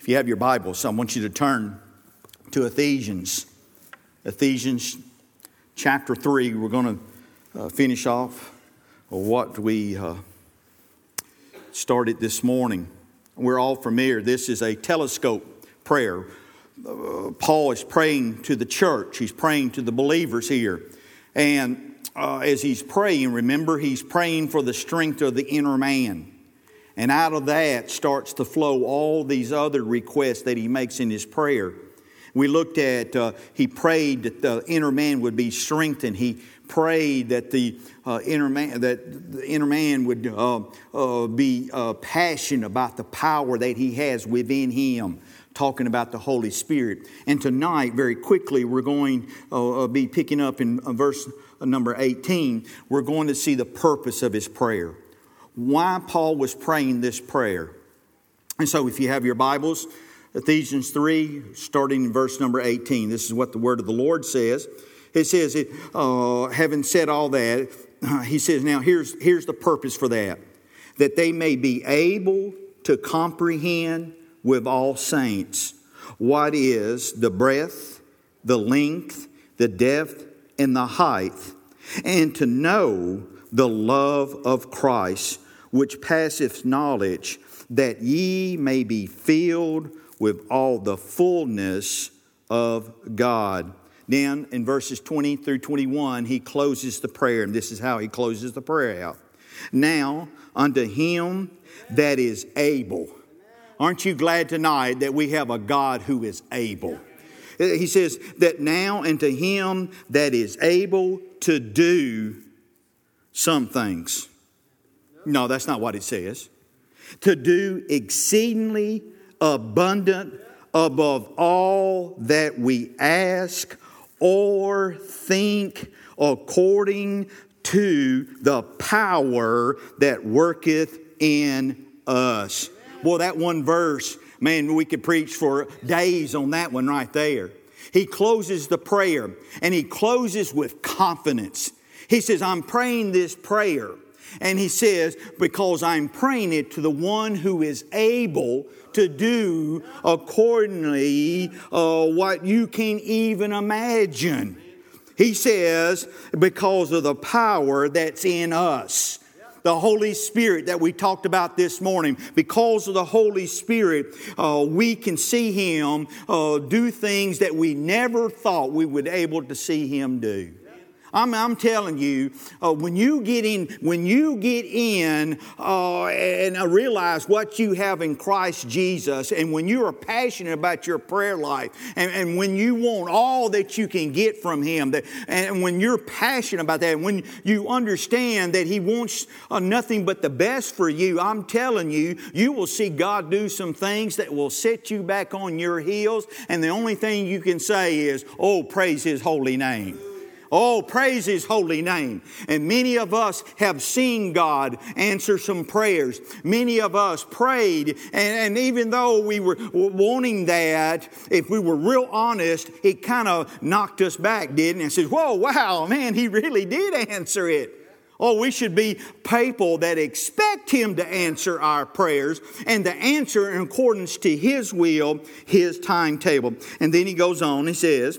If you have your Bibles, I want you to turn to Ephesians. Ephesians chapter 3. We're going to uh, finish off what we uh, started this morning. We're all familiar. This is a telescope prayer. Uh, Paul is praying to the church, he's praying to the believers here. And uh, as he's praying, remember, he's praying for the strength of the inner man. And out of that starts to flow all these other requests that he makes in his prayer. We looked at, uh, he prayed that the inner man would be strengthened. He prayed that the uh, inner man, that the inner man would uh, uh be uh, passionate about the power that he has within him talking about the Holy Spirit. And tonight, very quickly, we're going to uh, be picking up in verse number 18. We're going to see the purpose of his prayer why Paul was praying this prayer. And so, if you have your Bibles, Ephesians 3, starting in verse number 18, this is what the word of the Lord says. It says, uh, having said all that, he says, now here's, here's the purpose for that that they may be able to comprehend with all saints what is the breadth, the length, the depth, and the height, and to know the love of Christ which passeth knowledge, that ye may be filled with all the fullness of God. Then in verses 20 through 21, he closes the prayer, and this is how he closes the prayer out. Now, unto him that is able. Aren't you glad tonight that we have a God who is able? He says that now unto him that is able to do some things no, that's not what it says. To do exceedingly abundant above all that we ask or think according to the power that worketh in us. Boy, that one verse, man, we could preach for days on that one right there. He closes the prayer and he closes with confidence. He says, I'm praying this prayer and he says, Because I'm praying it to the one who is able to do accordingly uh, what you can even imagine. He says, Because of the power that's in us the Holy Spirit that we talked about this morning. Because of the Holy Spirit, uh, we can see Him uh, do things that we never thought we would be able to see Him do. I'm, I'm telling you, uh, when you get in, when you get in uh, and realize what you have in Christ Jesus, and when you are passionate about your prayer life, and, and when you want all that you can get from Him, that, and when you're passionate about that, and when you understand that He wants uh, nothing but the best for you, I'm telling you, you will see God do some things that will set you back on your heels, and the only thing you can say is, "Oh, praise His holy name." Oh, praise His holy name. And many of us have seen God answer some prayers. Many of us prayed, and, and even though we were wanting that, if we were real honest, it kind of knocked us back, didn't it? And says, Whoa, wow, man, He really did answer it. Oh, we should be people that expect Him to answer our prayers and to answer in accordance to His will, His timetable. And then He goes on, He says,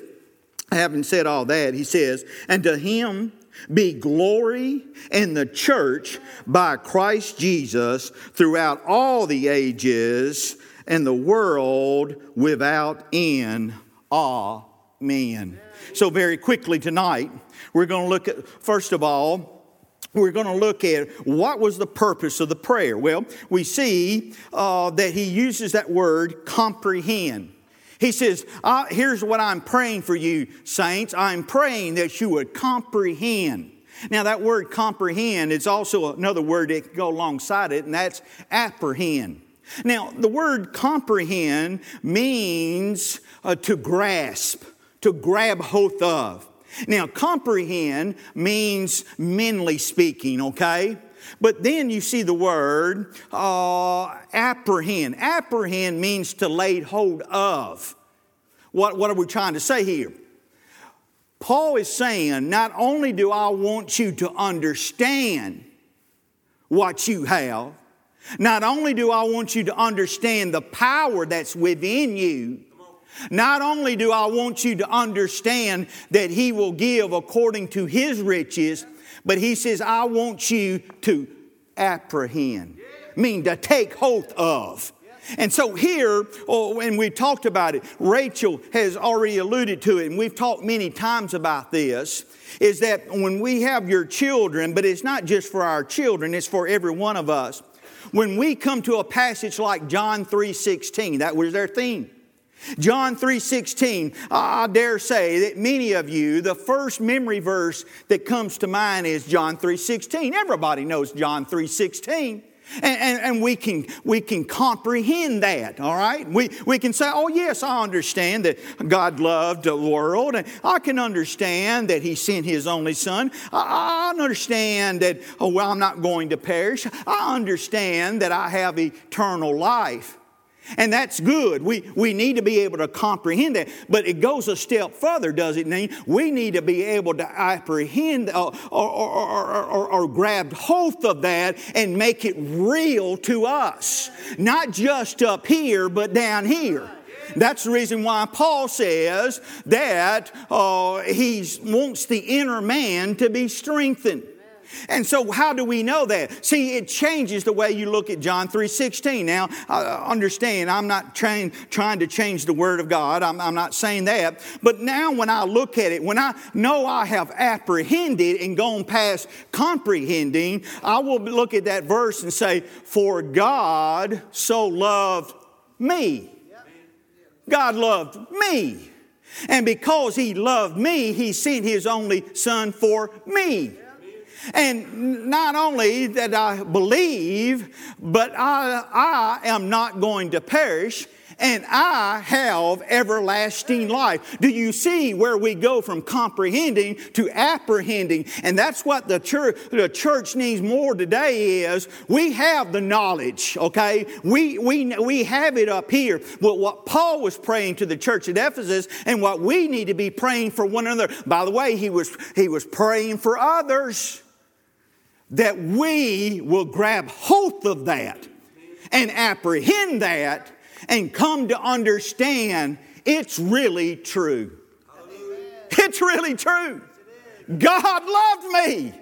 having said all that, he says, And to him be glory in the church by Christ Jesus throughout all the ages and the world without end. Amen. So, very quickly tonight, we're going to look at, first of all, we're going to look at what was the purpose of the prayer. Well, we see uh, that he uses that word comprehend. He says, uh, Here's what I'm praying for you, saints. I'm praying that you would comprehend. Now, that word comprehend is also another word that can go alongside it, and that's apprehend. Now, the word comprehend means uh, to grasp, to grab hold of. Now, comprehend means mentally speaking, okay? But then you see the word uh, apprehend. Apprehend means to lay hold of. What, what are we trying to say here? Paul is saying, not only do I want you to understand what you have, Not only do I want you to understand the power that's within you, not only do I want you to understand that He will give according to His riches, but He says, I want you to apprehend, mean to take hold of. And so here, oh, we talked about it, Rachel has already alluded to it, and we've talked many times about this, is that when we have your children, but it's not just for our children, it's for every one of us. When we come to a passage like John 3:16, that was their theme. John 3:16, I dare say that many of you, the first memory verse that comes to mind is John 3:16. Everybody knows John 3:16. And, and, and, we, can, we can comprehend that, all right? We, we can say, oh, yes, I understand that God loved the world, and I can understand that He sent His only Son. I, I understand that, oh, well, I'm not going to perish. I understand that I have eternal life. And that's good. We, we need to be able to comprehend that. But it goes a step further, does it, Name? We need to be able to apprehend or, or, or, or, or grab hold of that and make it real to us. Not just up here, but down here. That's the reason why Paul says that uh, he wants the inner man to be strengthened. And so how do we know that? See, it changes the way you look at John 3.16. Now, uh, understand, I'm not trying, trying to change the Word of God. I'm, I'm not saying that. But now when I look at it, when I know I have apprehended and gone past comprehending, I will look at that verse and say, For God so loved me. God loved me. And because He loved me, He sent His only Son for me. And not only that I believe, but I, I am not going to perish and I have everlasting life. Do you see where we go from comprehending to apprehending? And that's what the church, the church needs more today is we have the knowledge, okay? We, we, we have it up here. But what Paul was praying to the church at Ephesus and what we need to be praying for one another. By the way, he was, he was praying for others that we will grab hold of that and apprehend that and come to understand it's really true. It's really true. God loved me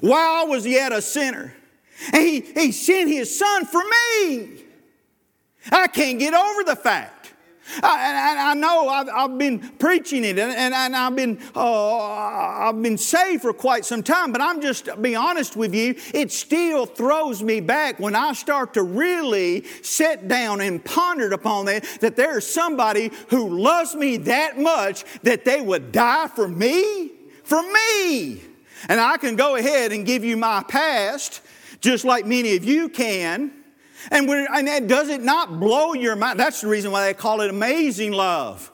while I was yet a sinner. And he, he sent His Son for me. I can't get over the fact I, I, know I've, I've, been preaching it and, and, and I've, been, uh, I've been saved for quite some time, but I'm just, be honest with you, it still throws me back when I start to really sit down and ponder upon that, that there's somebody who loves me that much that they would die for me, for me. And I can go ahead and give you my past, just like many of you can. And, when, and that, does it not blow your mind? That's the reason why they call it amazing love.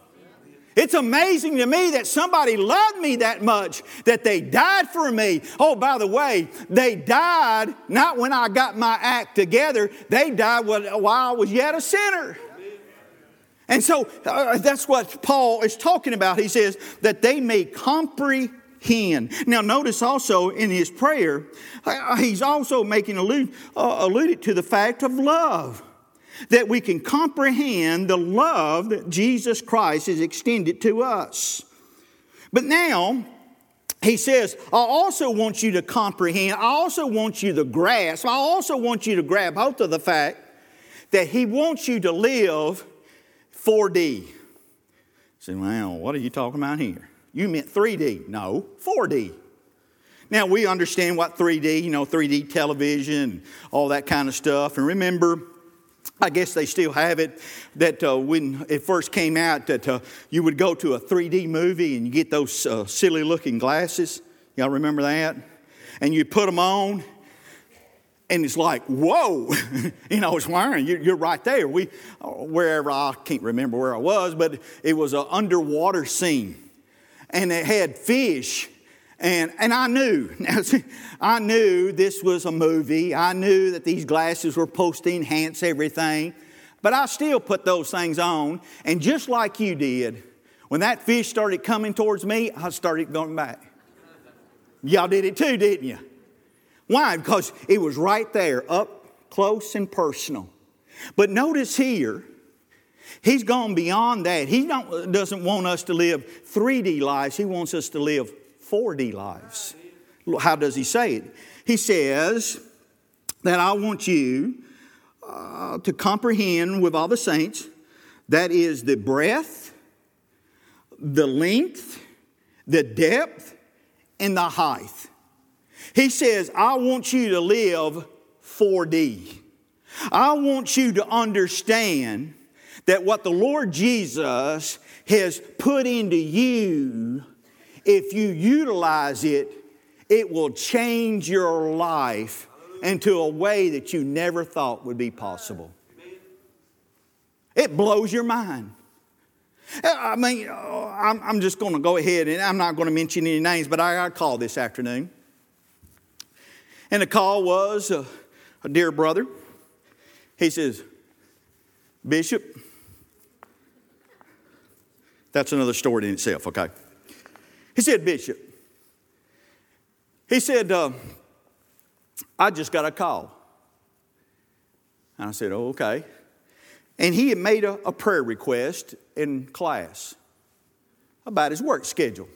It's amazing to me that somebody loved me that much that they died for me. Oh, by the way, they died not when I got my act together, they died while I was yet a sinner. And so uh, that's what Paul is talking about. He says that they may comprehend hen. Now, notice also in his prayer, uh, he's also making allude, uh, alluded to the fact of love. That we can comprehend the love that Jesus Christ has extended to us. But now, he says, I also want you to comprehend, I also want you to grasp, I also want you to grab hold of the fact that he wants you to live 4D. Say, well, what are you talking about here? You meant 3D. No, 4D. Now, we understand what 3D, you know, 3D television, all that kind of stuff. And remember, I guess they still have it that uh, when it first came out, that uh, you would go to a 3D movie and you get those uh, silly looking glasses. Y'all remember that? And you put them on, and it's like, whoa, you know, it's wearing, you're right there. We, uh, wherever, I can't remember where I was, but it was an underwater scene and it had fish. And, and I knew, now I knew this was a movie. I knew that these glasses were supposed to enhance everything. But I still put those things on. And just like you did, when that fish started coming towards me, I started going back. Y'all did it too, didn't you? Why? Because it was right there, up close and personal. But notice here, he's gone beyond that. He doesn't want us to live 3D lives, he wants us to live 4D lives. How does he say it? He says that I want you uh, to comprehend with all the saints that is the breadth, the length, the depth, and the height. He says, I want you to live 4D. I want you to understand that what the Lord Jesus has put into you, if you utilize it, it will change your life into a way that you never thought would be possible. It blows your mind. I mean, I'm just going to go ahead and I'm not going to mention any names, but I got a call this afternoon. And the call was a, a dear brother. He says, Bishop, that's another story in itself, okay? He said, Bishop, he said, uh, I just got a call. And I said, oh, okay. And he had made a, a prayer request in class about his work schedule.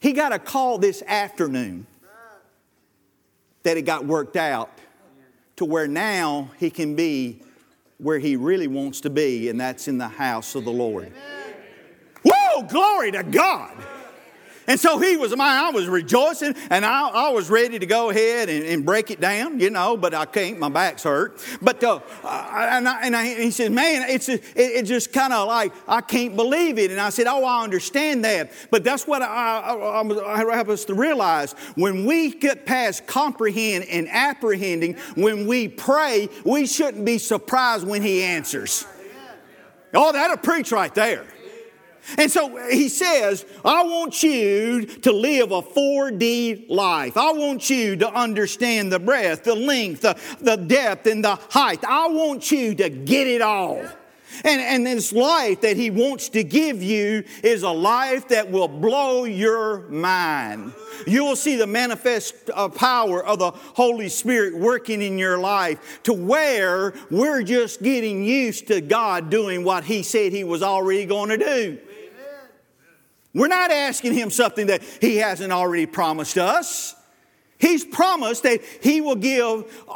He got a call this afternoon that it got worked out to where now he can be where he really wants to be, and that's in the house of the Lord. Whoa, glory to God. And so he was mine. I was rejoicing and I, I was ready to go ahead and, and, break it down, you know, but I can't. My back's hurt. But uh, and, I, and, I, and, he said, man, it's it, it just kind of like, I can't believe it. And I said, oh, I understand that. But that's what I, I, I have us to realize. When we get past comprehend and apprehending, when we pray, we shouldn't be surprised when he answers. Oh, that'll preach right there. And so he says, I want you to live a 4D life. I want you to understand the breadth, the length, the, the depth, and the height. I want you to get it all. And, and this life that he wants to give you is a life that will blow your mind. You will see the manifest uh, power of the Holy Spirit working in your life to where we're just getting used to God doing what he said he was already going to do. We're not asking him something that he hasn't already promised us. He's promised that He will give uh,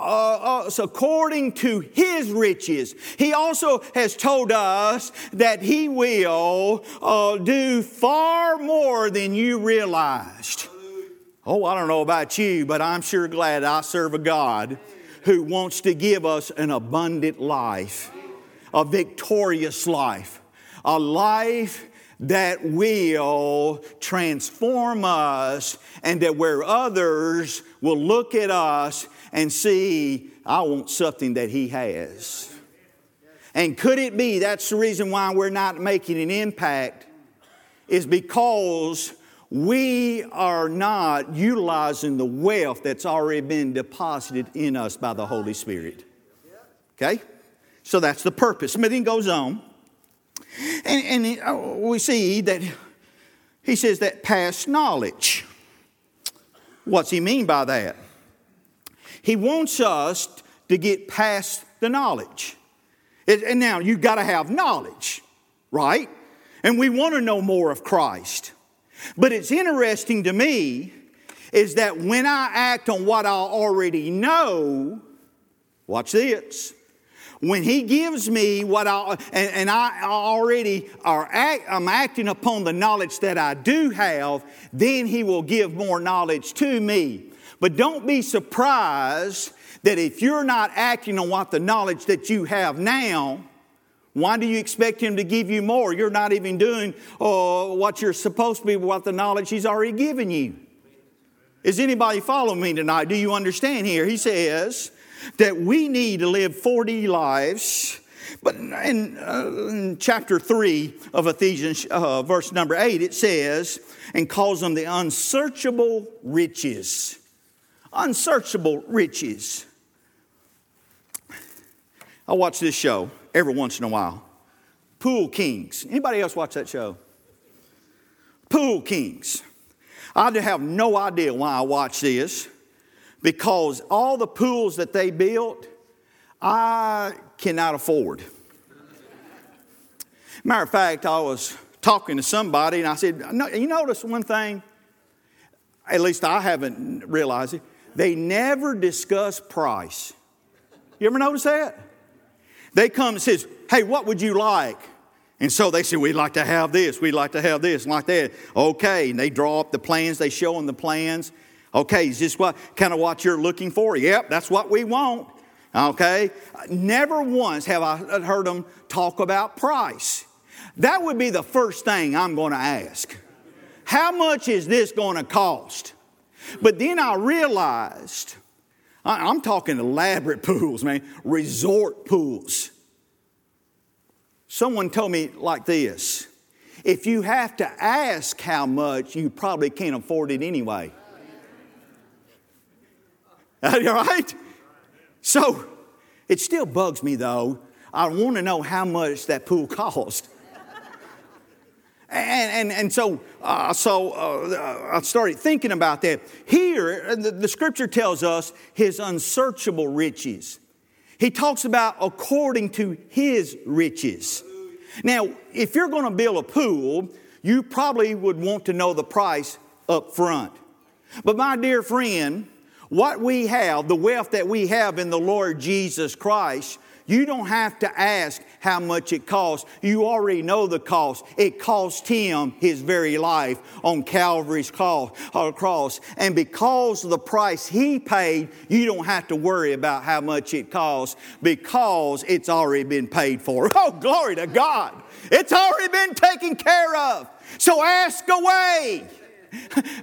us according to His riches. He also has told us that He will uh, do far more than you realized. Oh, I don't know about you, but I'm sure glad I serve a God who wants to give us an abundant life, a victorious life, a life that will transform us and that where others will look at us and see, I want something that he has. And could it be that's the reason why we're not making an impact is because we are not utilizing the wealth that's already been deposited in us by the Holy Spirit. Okay? So that's the purpose. Then goes on. And, and uh, we see that he says that past knowledge. What's he mean by that? He wants us to get past the knowledge. And now you've got to have knowledge, right? And we want to know more of Christ. But it's interesting to me is that when I act on what I already know, watch this, when He gives me what I, and, and I already are act, I'm acting upon the knowledge that I do have, then He will give more knowledge to me. But don't be surprised that if you're not acting on what the knowledge that you have now, why do you expect him to give you more? You're not even doing uh, what you're supposed to be what the knowledge he's already given you. Is anybody following me tonight? Do you understand here? He says, that we need to live 4D lives. But in, uh, in chapter 3 of Ephesians, uh, verse number 8, it says, and calls them the unsearchable riches. Unsearchable riches. I watch this show every once in a while. Pool Kings. Anybody else watch that show? Pool Kings. I have no idea why I watch this. Because all the pools that they built, I cannot afford. Matter of fact, I was talking to somebody and I said, You notice one thing? At least I haven't realized it. They never discuss price. You ever notice that? They come and says, Hey, what would you like? And so they say, We'd like to have this, we'd like to have this, and like that. Okay. And they draw up the plans, they show them the plans. Okay, is this what kind of what you're looking for? Yep, that's what we want. Okay? Never once have I heard them talk about price. That would be the first thing I'm going to ask. How much is this going to cost? But then I realized I'm talking elaborate pools, man, resort pools. Someone told me like this if you have to ask how much, you probably can't afford it anyway. All right? So it still bugs me though. I want to know how much that pool cost. And, and, and so, uh, so uh, I started thinking about that. Here, the, the scripture tells us his unsearchable riches. He talks about according to his riches. Now, if you're going to build a pool, you probably would want to know the price up front. But my dear friend, what we have, the wealth that we have in the Lord Jesus Christ, you don't have to ask how much it costs. You already know the cost. It cost him his very life on Calvary's uh, cross. And because of the price he paid, you don't have to worry about how much it costs because it's already been paid for. Oh, glory to God. It's already been taken care of. So ask away.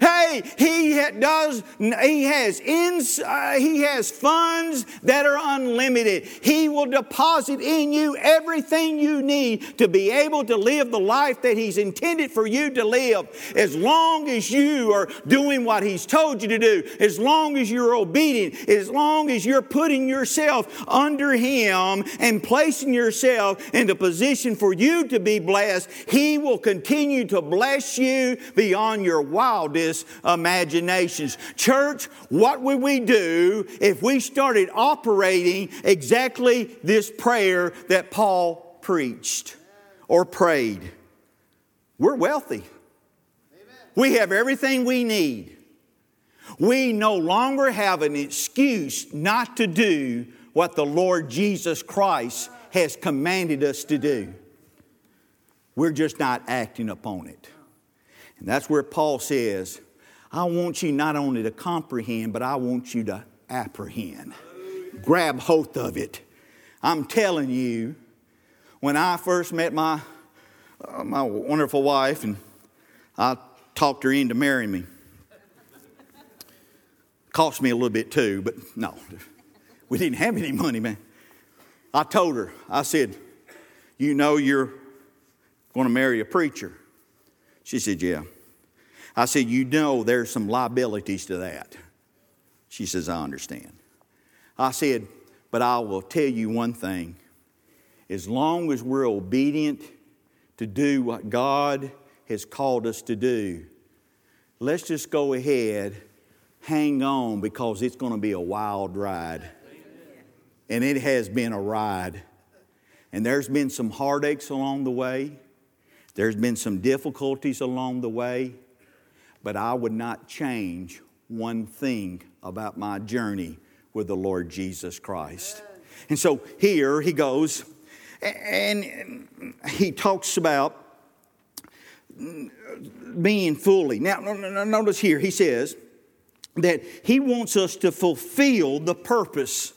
Hey, he does, he has ins, uh, he has funds that are unlimited. He will deposit in you everything you need to be able to live the life that he's intended for you to live as long as you are doing what he's told you to do, as long as you're obedient, as long as you're putting yourself under him and placing yourself in the position for you to be blessed, he will continue to bless you beyond your wildest imaginations. Church, what would we do if we started operating exactly this prayer that Paul preached or prayed? We're wealthy. We have everything we need. We no longer have an excuse not to do what the Lord Jesus Christ has commanded us to do. We're just not acting upon it. And that's where Paul says, I want you not only to comprehend, but I want you to apprehend. Grab hold of it. I'm telling you, when I first met my, uh, my wonderful wife, and I talked her into marrying me, cost me a little bit too, but no, we didn't have any money, man. I told her, I said, You know, you're going to marry a preacher. She said, Yeah. I said, You know, there's some liabilities to that. She says, I understand. I said, But I will tell you one thing. As long as we're obedient to do what God has called us to do, let's just go ahead, hang on, because it's going to be a wild ride. And it has been a ride. And there's been some heartaches along the way. There's been some difficulties along the way, but I would not change one thing about my journey with the Lord Jesus Christ. And so here he goes, and he talks about being fully. Now, notice here, he says that he wants us to fulfill the purpose.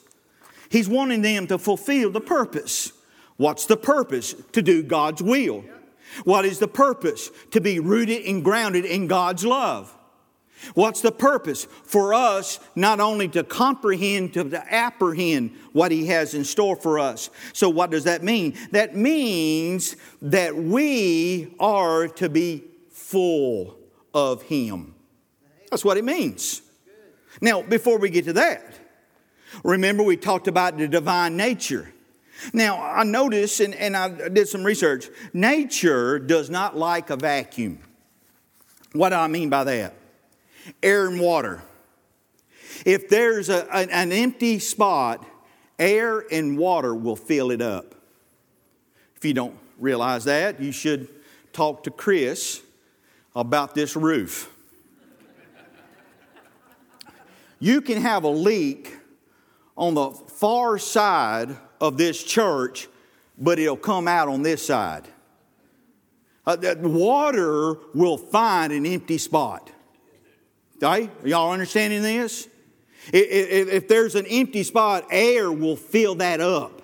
He's wanting them to fulfill the purpose. What's the purpose? To do God's will. What is the purpose? To be rooted and grounded in God's love. What's the purpose? For us not only to comprehend, to, apprehend what He has in store for us. So, what does that mean? That means that we are to be full of Him. That's what it means. Now, before we get to that, remember we talked about the divine nature. Now, I noticed, and, and I did some research, nature does not like a vacuum. What do I mean by that? Air and water. If there's a, an, an empty spot, air and water will fill it up. If you don't realize that, you should talk to Chris about this roof. you can have a leak on the far side of this church, but it'll come out on this side. Uh, water will find an empty spot. Right? Y'all understanding this? If, if there's an empty spot, air will fill that up.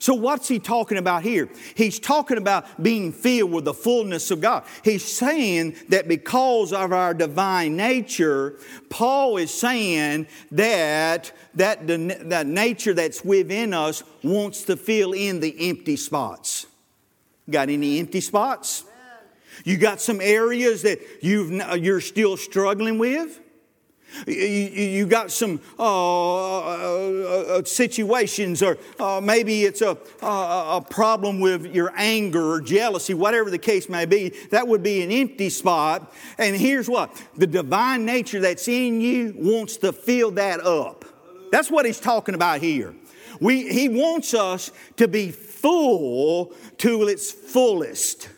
So, what's he talking about here? He's talking about being filled with the fullness of God. He's saying that because of our divine nature, Paul is saying that that, that nature that's within us wants to fill in the empty spots. Got any empty spots? You got some areas that you've, you're still struggling with? You, got some uh, uh, uh, situations, or uh, maybe it's a, a problem with your anger or jealousy, whatever the case may be. That would be an empty spot. And here's what the divine nature that's in you wants to fill that up. That's what he's talking about here. We, he wants us to be full to its fullest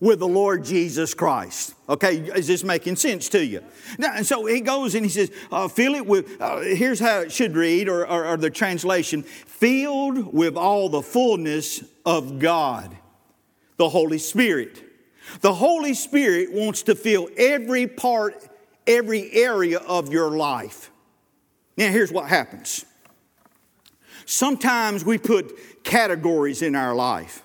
with the Lord Jesus Christ. Okay, is this making sense to you? Now, and so he goes and he says, uh, fill it with, uh, here's how it should read, or, or, or the translation, filled with all the fullness of God, the Holy Spirit. The Holy Spirit wants to fill every part, every area of your life. Now, here's what happens. Sometimes we put categories in our life.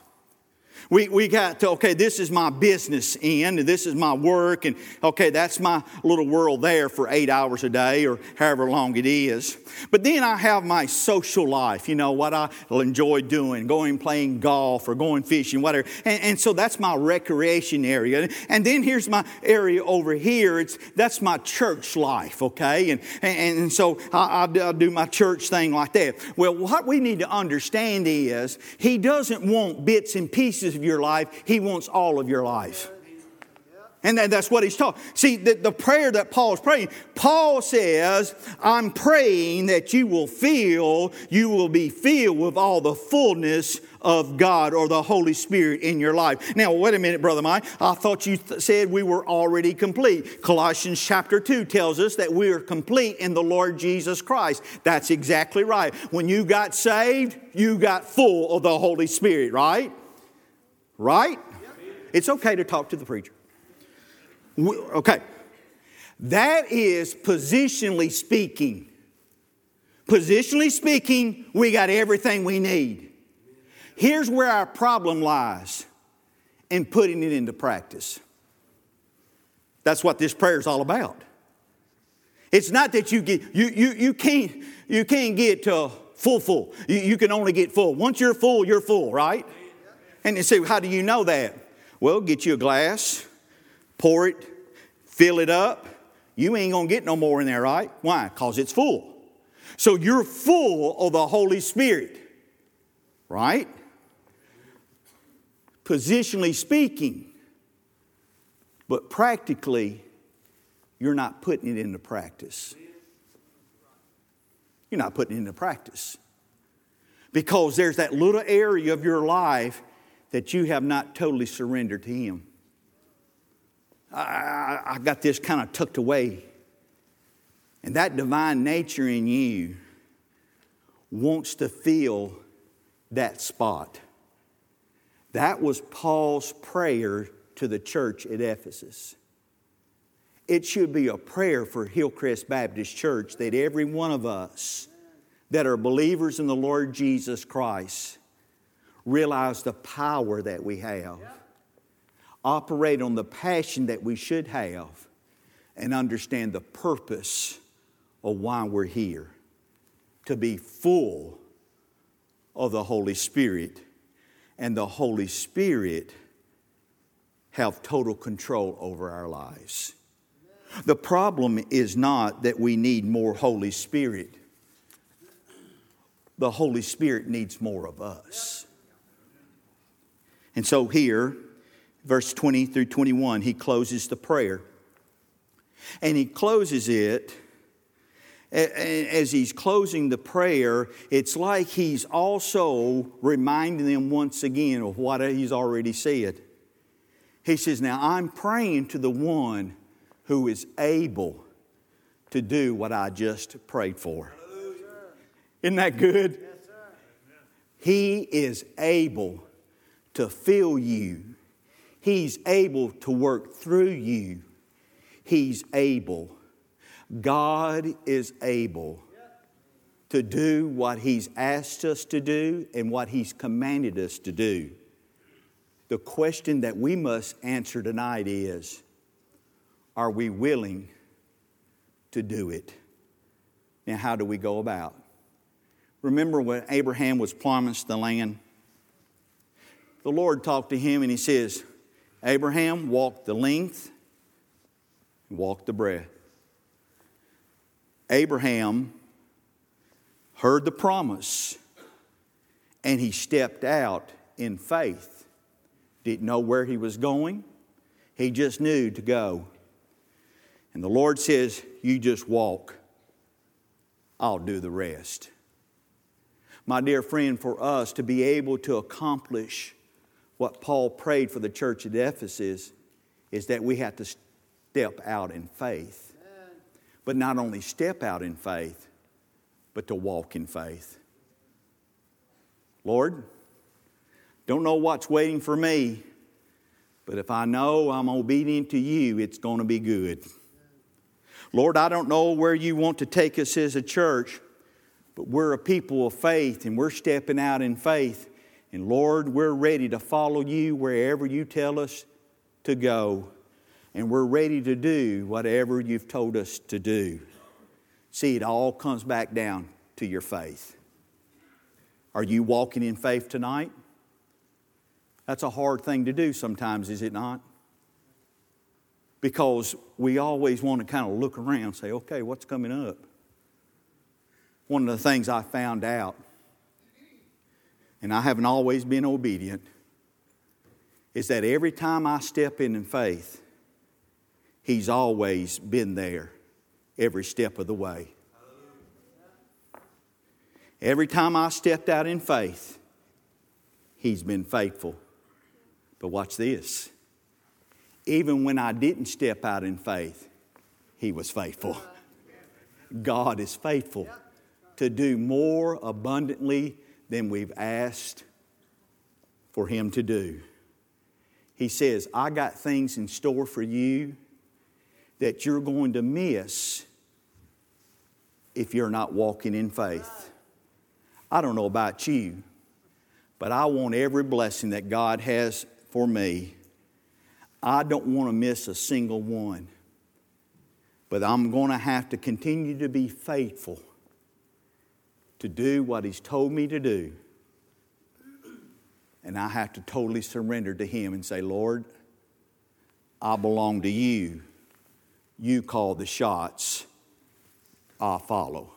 We, we got to, okay, this is my business end, and this is my work, and okay, that's my little world there for eight hours a day or however long it is. But then I have my social life, you know, what I enjoy doing, going playing golf or going fishing, whatever. And, and so that's my recreation area. And then here's my area over here. It's, that's my church life, okay? And, and, and so I, I, I do my church thing like that. Well, what we need to understand is He doesn't want bits and pieces of your life, He wants all of your life. And that's what he's talking. See, the, the prayer that Paul's praying, Paul says, I'm praying that you will feel, you will be filled with all the fullness of God or the Holy Spirit in your life. Now, wait a minute, Brother Mike. I thought you th- said we were already complete. Colossians chapter 2 tells us that we are complete in the Lord Jesus Christ. That's exactly right. When you got saved, you got full of the Holy Spirit, right? Right? It's okay to talk to the preacher. Okay. That is positionally speaking. Positionally speaking, we got everything we need. Here's where our problem lies in putting it into practice. That's what this prayer is all about. It's not that you get you you you can't you can't get to full full. You, you can only get full. Once you're full, you're full, right? And you say, how do you know that? Well, get you a glass, pour it, fill it up. You ain't gonna get no more in there, right? Why? Because it's full. So you're full of the Holy Spirit, right? Positionally speaking, but practically, you're not putting it into practice. You're not putting it into practice. Because there's that little area of your life that you have not totally surrendered to Him. I, I got this kind of tucked away. And that divine nature in you wants to fill that spot. That was Paul's prayer to the church at Ephesus. It should be a prayer for Hillcrest Baptist Church that every one of us that are believers in the Lord Jesus Christ realize the power that we have, operate on the passion that we should have, and understand the purpose of why we're here to be full of the Holy Spirit, and the Holy Spirit have total control over our lives. The problem is not that we need more Holy Spirit. The Holy Spirit needs more of us. And so here, verse 20 through 21, he closes the prayer. And he closes it as he's closing the prayer, it's like he's also reminding them once again of what he's already said. He says, Now I'm praying to the one who is able to do what I just prayed for. Isn't that good? he is able to fill you, He's able to work through you. He's able. God is able to do what He's asked us to do and what He's commanded us to do. The question that we must answer tonight is Are we willing to do it? Now, how do we go about? Remember when Abraham was promised the land? The Lord talked to him and he says, Abraham, walked the length, walked the breadth. Abraham heard the promise and he stepped out in faith. Didn't know where he was going, he just knew to go. And the Lord says, You just walk, I'll do the rest. My dear friend, for us to be able to accomplish what Paul prayed for the church at Ephesus is that we have to step out in faith. But not only step out in faith, but to walk in faith. Lord, don't know what's waiting for me, but if I know I'm obedient to you, it's going to be good. Lord, I don't know where you want to take us as a church, but we're a people of faith and we're stepping out in faith. And Lord, we're ready to follow you wherever you tell us to go. And we're ready to do whatever you've told us to do. See, it all comes back down to your faith. Are you walking in faith tonight? That's a hard thing to do sometimes, is it not? Because we always want to kind of look around and say, okay, what's coming up? One of the things I found out and I haven't always been obedient, is that every time I step in in faith, He's always been there every step of the way. Every time I stepped out in faith, He's been faithful. But watch this. Even when I didn't step out in faith, He was faithful. God is faithful to do more abundantly than we've asked for Him to do. He says, I got things in store for you that you're going to miss if you're not walking in faith. I don't know about you, but I want every blessing that God has for me. I don't want to miss a single one. But I'm going to have to continue to be faithful to do what He's told me to do. And I have to totally surrender to Him and say, Lord, I belong to you. You call the shots, I'll follow.